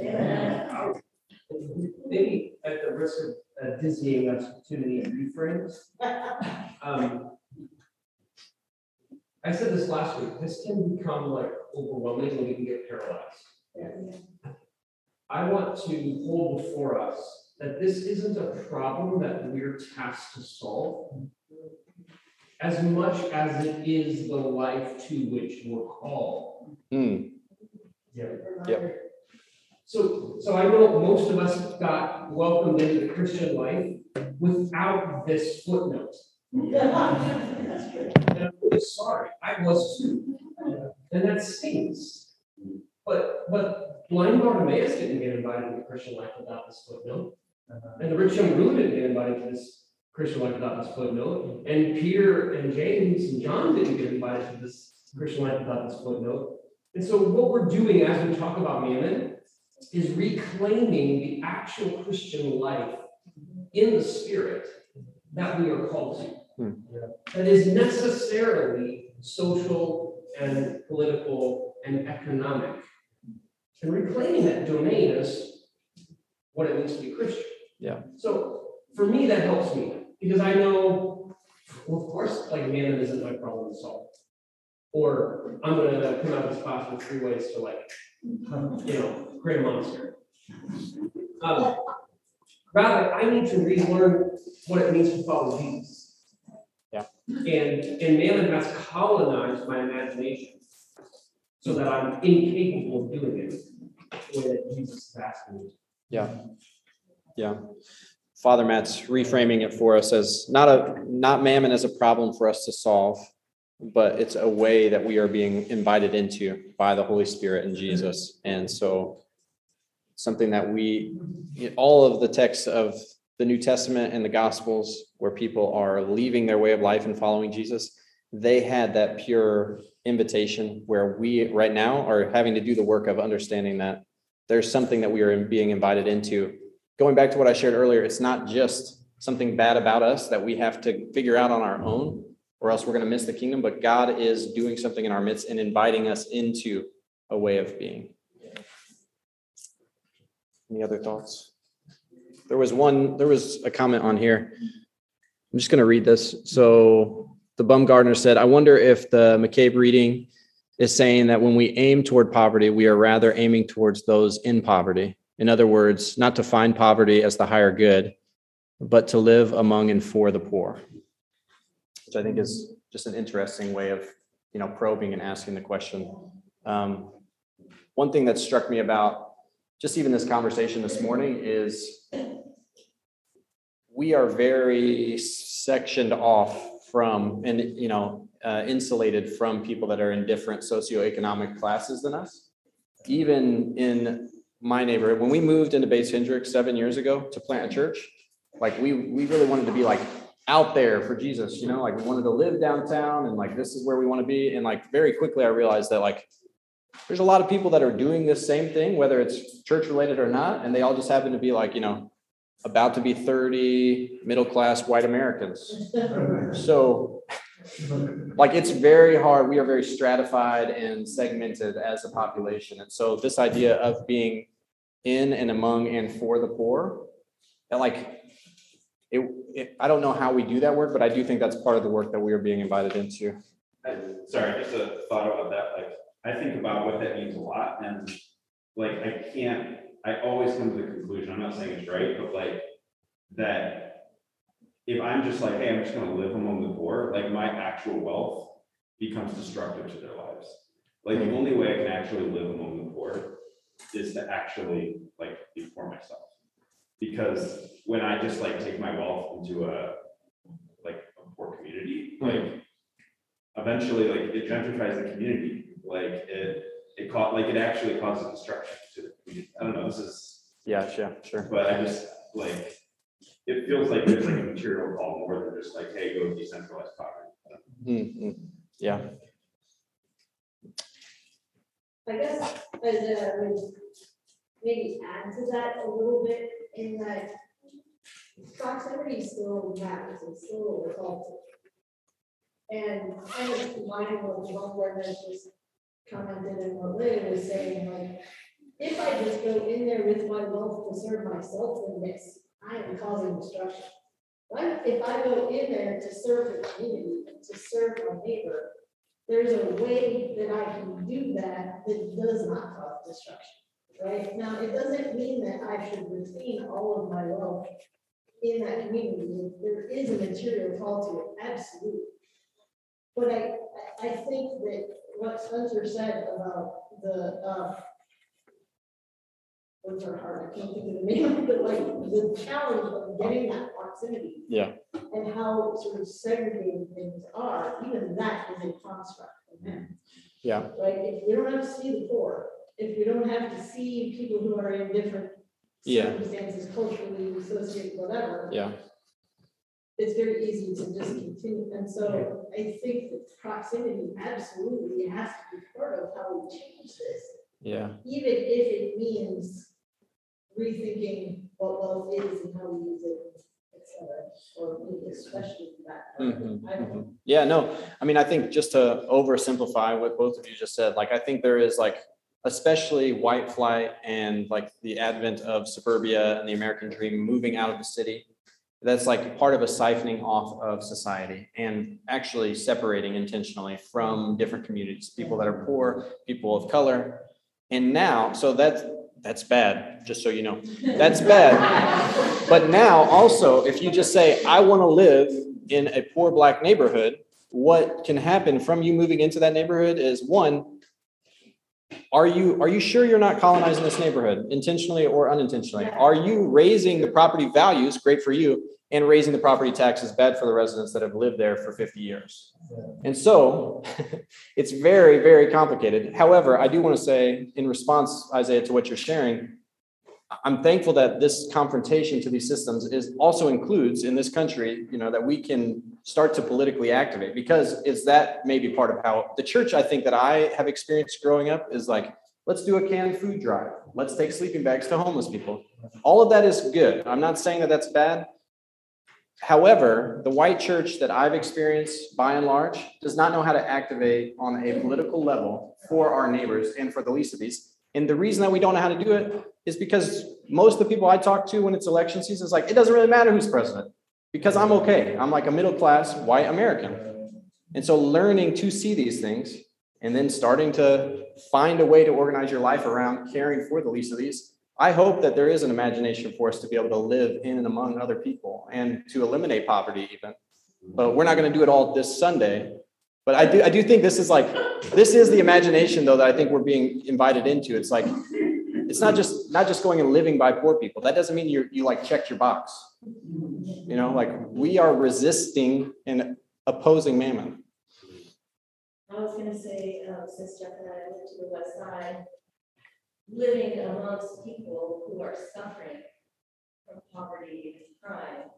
Maybe at the risk of uh, dizzying us with too many reframes. [laughs] um, I said this last week, this can become like overwhelming and we can get paralyzed. I want to hold before us that this isn't a problem that we're tasked to solve. As much as it is the life to which we're called. Hmm, Yep. So, so I know most of us got welcomed into the Christian life without this footnote. That's. [laughs] And I'm really sorry, I was too. And that stings. But, but blind Bartimaeus didn't get invited to the Christian life without this footnote. Uh-huh. And the rich young ruler didn't get invited to this Christian life without this footnote. And Peter and James and John didn't get invited to this Christian life without this footnote. And so what we're doing as we talk about mammon is reclaiming the actual Christian life in the spirit that we are called to. Hmm. That is necessarily social and political and economic. And reclaiming that domain is what it means to be Christian. Yeah. So for me, that helps me because I know, well, of course, like mammon isn't my problem to solve. Or I'm gonna come out of this class with three ways to like, you know, create a monastery. Um, Rather, I need to relearn what it means to follow Jesus. Yeah. And, and Mammon has colonized my imagination so that I'm incapable of doing it the way that Jesus is asking me. yeah. Yeah. Father Matt's reframing it for us as not a, not mammon as a problem for us to solve, but it's a way that we are being invited into by the Holy Spirit and Jesus. And so something that we, all of the texts of the New Testament and the Gospels where people are leaving their way of life and following Jesus, they had that pure invitation where we right now are having to do the work of understanding that there's something that we are being invited into. Going back to what I shared earlier, it's not just something bad about us that we have to figure out on our own, or else we're going to miss the kingdom, but God is doing something in our midst and inviting us into a way of being. Any other thoughts? There was one, there was a comment on here. I'm just going to read this. So the Bumgardner said, I wonder if the McCabe reading is saying that when we aim toward poverty, we are rather aiming towards those in poverty. In other words, not to find poverty as the higher good, but to live among and for the poor. Which I think is just an interesting way of, you know, probing and asking the question. Um, one thing that struck me about just even this conversation this morning is we are very sectioned off from and, you know, uh, insulated from people that are in different socioeconomic classes than us. Even in my neighborhood, when we moved into Bates-Hendricks seven years ago to plant a church, like we, we really wanted to be like out there for Jesus, you know, like we wanted to live downtown and like this is where we want to be. And like very quickly I realized that like there's a lot of people that are doing this same thing, whether it's church related or not, and they all just happen to be like, you know, about to be 30 middle class white Americans. So like it's very hard. We are very stratified and segmented as a population. And so this idea of being in and among and for the poor, and like it, it, I don't know how we do that work, but I do think that's part of the work that we are being invited into. Sorry, just a thought about that, like, I think about what that means a lot, and like, I can't, I always come to the conclusion, I'm not saying it's right, but like, that if I'm just like, hey, I'm just gonna live among the poor, like, my actual wealth becomes destructive to their lives. Like, the only way I can actually live among the poor is to actually, like, be for myself. Because when I just like take my wealth into a, like, a poor community, like, eventually, like, it gentrifies the community, like, it, it caught, like, it actually causes destruction to the community. I don't know, this is, Yeah, sure, sure. but I just, like, it feels like there's like a material call more than just like, hey, go decentralized poverty. Mm, mm, Yeah, I guess, as I would maybe add to that a little bit in that proximity still matters, it's still resulting. And kind of combining what one word that just commented and what Lynn was saying, like, if I just go in there with my wealth to serve myself, then yes, I am causing destruction. But if I go in there to serve the community, to serve my neighbor, there's a way that I can do that that does not cause destruction, right? Now, it doesn't mean that I should retain all of my wealth in that community. There is a material call to it, absolutely. But I, I think that what Spencer said about the, uh, words are hard, I can't think of the name, but like the challenge of getting that proximity. Yeah, and how sort of segregated things are, even that is a construct yeah, Right, if we don't have to see the poor, if we don't have to see people who are in different Yeah. circumstances, culturally, associated, whatever, yeah, it's very easy to just continue, and so I think that proximity absolutely has to be part of how we change this, yeah, even if it means rethinking what wealth is and how we use it, et cetera, or especially that. part of it. Mhm, I don't know. yeah, no, I mean, I think just to oversimplify what both of you just said, like, I think there is like, especially white flight and like the advent of suburbia and the American dream moving out of the city. That's like part of a siphoning off of society and actually separating intentionally from different communities, people that are poor, people of color. And now, so that's, that's bad, just so you know. That's bad. But now also, if you just say, I want to live in a poor black neighborhood, what can happen from you moving into that neighborhood is one, are you, are you sure you're not colonizing this neighborhood intentionally or unintentionally? Are you raising the property values, great for you, and raising the property taxes, bad for the residents that have lived there for 50 years? And so [laughs] it's very, very complicated. However, I do want to say in response, Isaiah, to what you're sharing, I'm thankful that this confrontation to these systems is also includes in this country, you know, that we can start to politically activate because is that maybe part of how the church I think that I have experienced growing up is like, let's do a canned food drive. Let's take sleeping bags to homeless people. All of that is good. I'm not saying that that's bad. However, the white church that I've experienced by and large does not know how to activate on a political level for our neighbors and for the least of these. And the reason that we don't know how to do it is because most of the people I talk to when it's election season is like, it doesn't really matter who's president because I'm okay. I'm like a middle class white American. And so learning to see these things and then starting to find a way to organize your life around caring for the least of these. I hope that there is an imagination for us to be able to live in and among other people and to eliminate poverty even. But we're not going to do it all this Sunday. But I do I do think this is like this is the imagination though that I think we're being invited into. It's like it's not just, not just going and living by poor people. That doesn't mean you, you like checked your box. You know, like we are resisting and opposing mammon. I was gonna say, um, since Jeff and I went to the west side, living amongst people who are suffering from poverty and crime.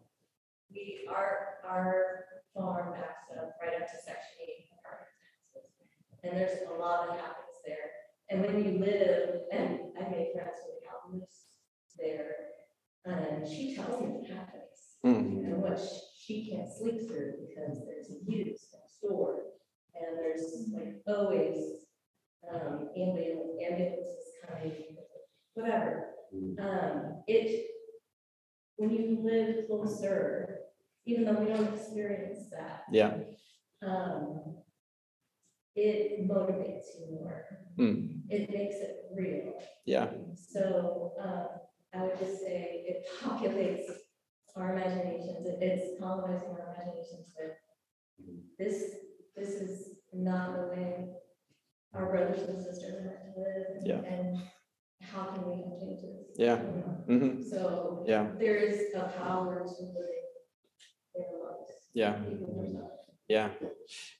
We, our, our farm backs up right up to section eight. apartment complexes, And there's a lot that happens there. And when you live, and I made friends with the alchemist there, and she tells me what happens. Hmm. And what sh- she can't sleep through because there's abuse next door. And there's like always, um, ambulance, ambulances coming, whatever. Um, it, when you live closer, even though we don't experience that, Yeah. um, it motivates you more. Hmm. It makes it real. Yeah. So, um, I would just say it populates our imaginations, It- it's colonizing our imaginations with this, this is not the way our brothers and sisters meant to live. Yeah. And how can we change this? Yeah. You know? hmm So Yeah. there is a power to living in amongst Yeah. people who are suffering. Yeah,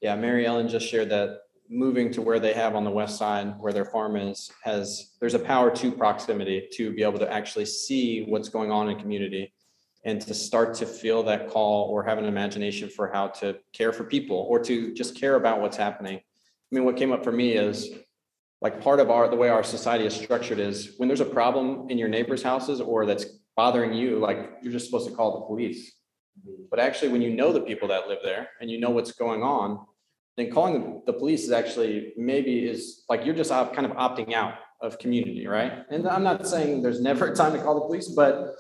yeah, Mary Ellen just shared that moving to where they have on the west side, where their farm is, has, there's a power to proximity to be able to actually see what's going on in community and to start to feel that call or have an imagination for how to care for people or to just care about what's happening. I mean, what came up for me is like part of our, the way our society is structured is when there's a problem in your neighbor's houses or that's bothering you, like you're just supposed to call the police. But actually, when you know the people that live there and you know what's going on, then calling the, police is actually maybe is like you're just kind of opting out of community, right? And I'm not saying there's never a time to call the police, but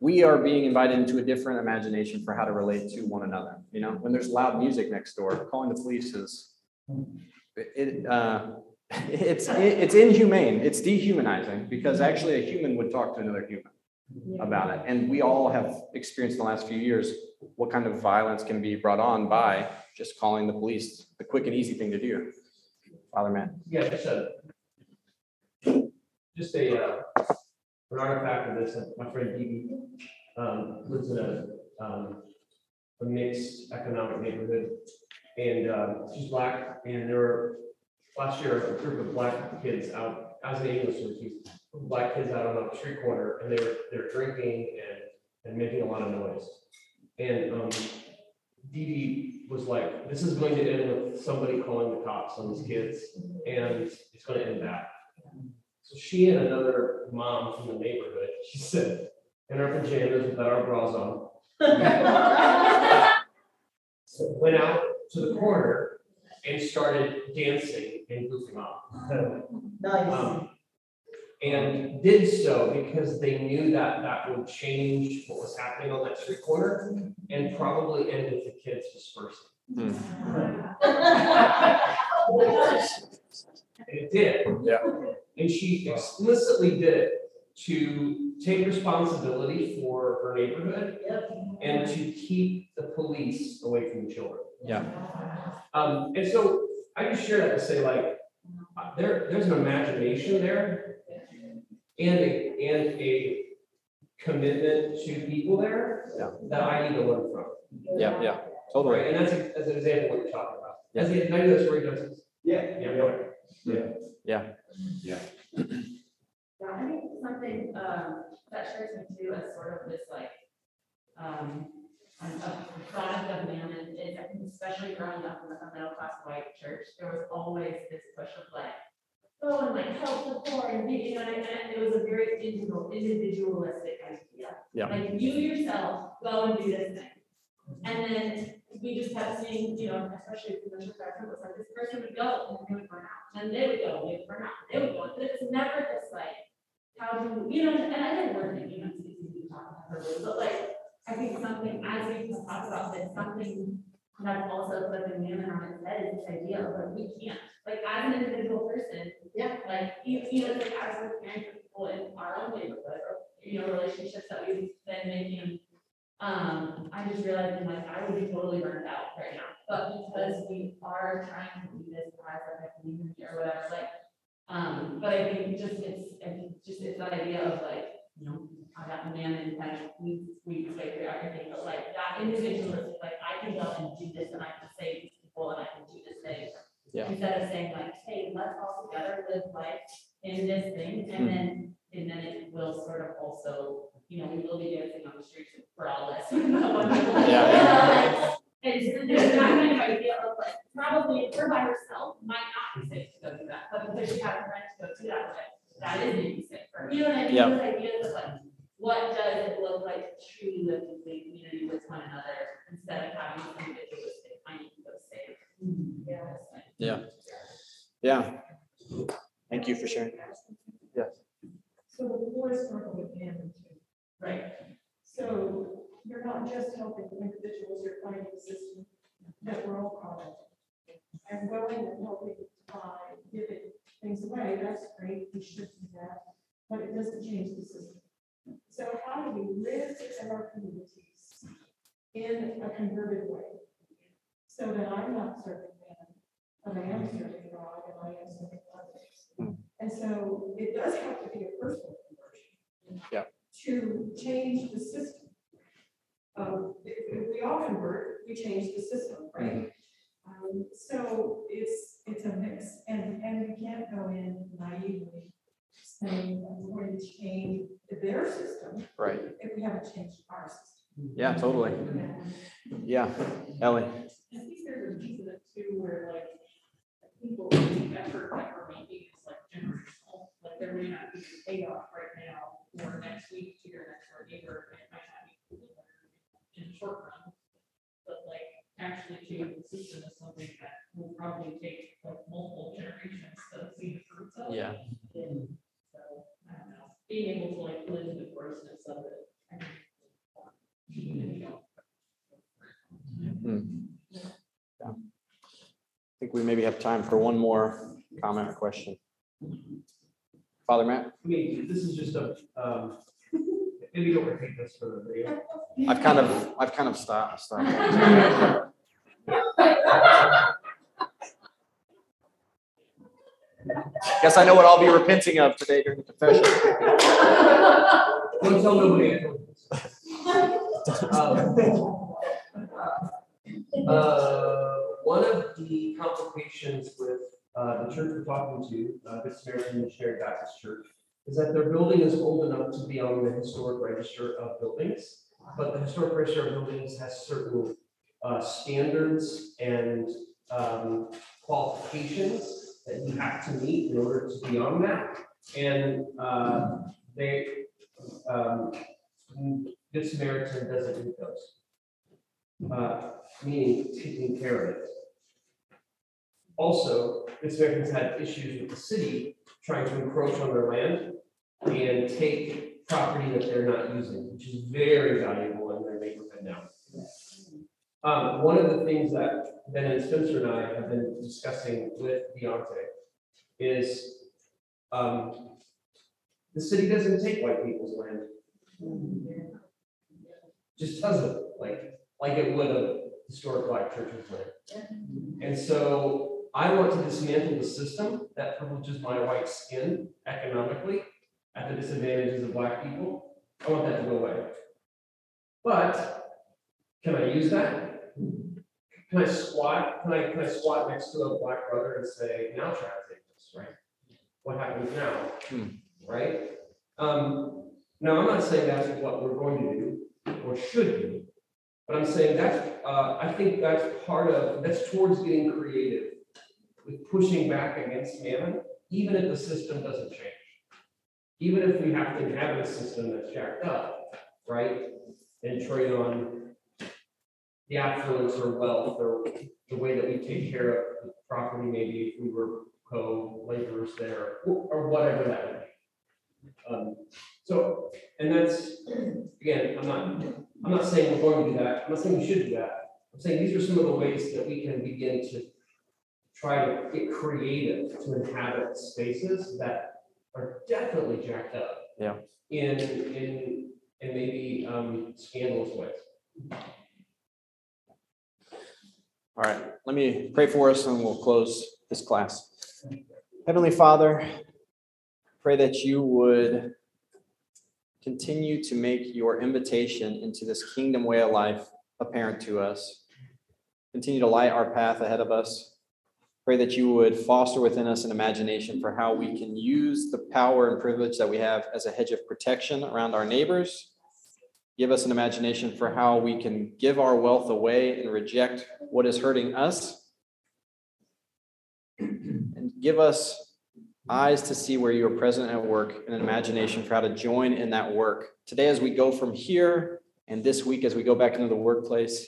we are being invited into a different imagination for how to relate to one another. You know, when there's loud music next door, calling the police is it, uh, [laughs] it's, it's inhumane, it's dehumanizing because actually a human would talk to another human about it. And we all have experienced in the last few years what kind of violence can be brought on by just calling the police, the quick and easy thing to do. Father Matt. Yeah, just a, just a, uh, an artifact of this, my friend Dee Dee, um, lives in a, um, a mixed economic neighborhood. And, um, she's black, and there were, last year, a group of black kids out, as an English teacher, black kids out on a street corner, and they were, they're drinking and, and making a lot of noise. And, um, Dee Dee was like, this is going to end with somebody calling the cops on these kids, and it's gonna end bad. So she and another mom from the neighborhood, she said, in our pajamas without our bras on. [laughs] so Went out to the corner and started dancing and goofing off. Nice. Um, And did so because they knew that that would change what was happening on that street corner and probably end with the kids dispersing. And it did. Yeah. And she explicitly did it to take responsibility for her neighborhood Yep. and to keep the police away from the children. Yeah. Um, and so I just share that to say like, there, there's an imagination there and a, and a commitment to people there Yeah. that I need to learn from. Yeah, yeah, totally. Right, and that's, a- that's an example of what you're talking about. Yeah. As the, can I do this where he does this? Yeah. Yeah, go ahead. Yeah, I think something, um, that strikes me too as sort of this like, um, a a product of mammon is, I think especially growing up in a middle class white church, there was always this push of like, go and like help the poor and you know, and and it was a very individual, individualistic idea. Yeah. Like you yourself, go and do this thing. And then we just kept seeing, you know, especially the church it was like this person would go and they would burn out, and they would go, and they would burn out, they would go, but it's never this like, how do, we you know, and I didn't work in, you know, we talk about her, but like, I think something, as we just talked about this, something that's also flipping mammon on its head is this idea of like, we can't, like, as an individual person. Yeah. Like, you, you know, like, as we're caring for people in our own neighborhood, or, you know, relationships that we've been making. Um, I just realized, I'm like, I would be totally burned out right now, but because we are trying to do this as like a community or whatever, like. Um, but I think just it's, I think just it's that idea of like, you know, I got the man and kind of we, we fight through everything, but like that individualistic, like I can go and do this and I can save people and I can do this thing. Yeah. Instead of saying like, hey, let's all together live life in this thing, and hmm. then, and then it will sort of also, you know, we will be dancing on the streets for all this. [laughs] Yeah. [laughs] we maybe have time for one more comment or question. Father Matt, I mean, this is just a, um, maybe don't repeat this for the video. I've kind of, I've kind of stopped, stopped. Guess I know what I'll be repenting of today during the confession. Don't tell nobody. I told you this. [laughs] Um, Uh, talking to, uh, Samaritan Missionary Baptist Church, is that their building is old enough to be on the historic register of buildings. But the historic register of buildings has certain, uh, standards and, um, qualifications that you have to meet in order to be on that. And, uh, they, um, Good Samaritan doesn't meet those. Uh, meaning taking care of it. Also, Good Samaritans had issues with the city trying to encroach on their land and take property that they're not using, which is very valuable in their neighborhood now. Um, one of the things that Ben and Spencer and I have been discussing with Deontay is, um, the city doesn't take white people's land. Just doesn't, like, like it would a historic black church's land. And so I want to dismantle the system that privileges my white skin economically at the disadvantages of black people. I want that to go away. But can I use that? Can I squat, can I, can I squat next to a black brother and say, now try to take this, right? What happens now? Hmm. Right? Um, now, I'm not saying that's what we're going to do or should do. But I'm saying that's, uh, I think that's part of, that's towards getting creative pushing back against mammon, even if the system doesn't change. Even if we have to inhabit a system that's jacked up, right? And trade on the affluence or wealth or the way that we take care of the property, maybe if we were co-laborers there, or whatever that would be. Um, So, and that's, again, I'm not, I'm not saying we're going to do that, I'm not saying we should do that. I'm saying these are some of the ways that we can begin to try to get creative to inhabit spaces that are definitely jacked up. Yeah. In, in, in maybe um, scandalous ways. All right, let me pray for us and we'll close this class. Heavenly Father, Pray that you would continue to make your invitation into this kingdom way of life apparent to us. Continue to light our path ahead of us. Pray that you would foster within us an imagination for how we can use the power and privilege that we have as a hedge of protection around our neighbors. Give us an imagination for how we can give our wealth away and reject what is hurting us. And give us eyes to see where you are present at work and an imagination for how to join in that work. Today, as we go from here and this week, as we go back into the workplace,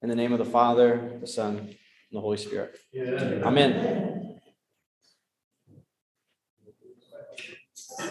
in the name of the Father, the Son, and the Holy Spirit. Amen.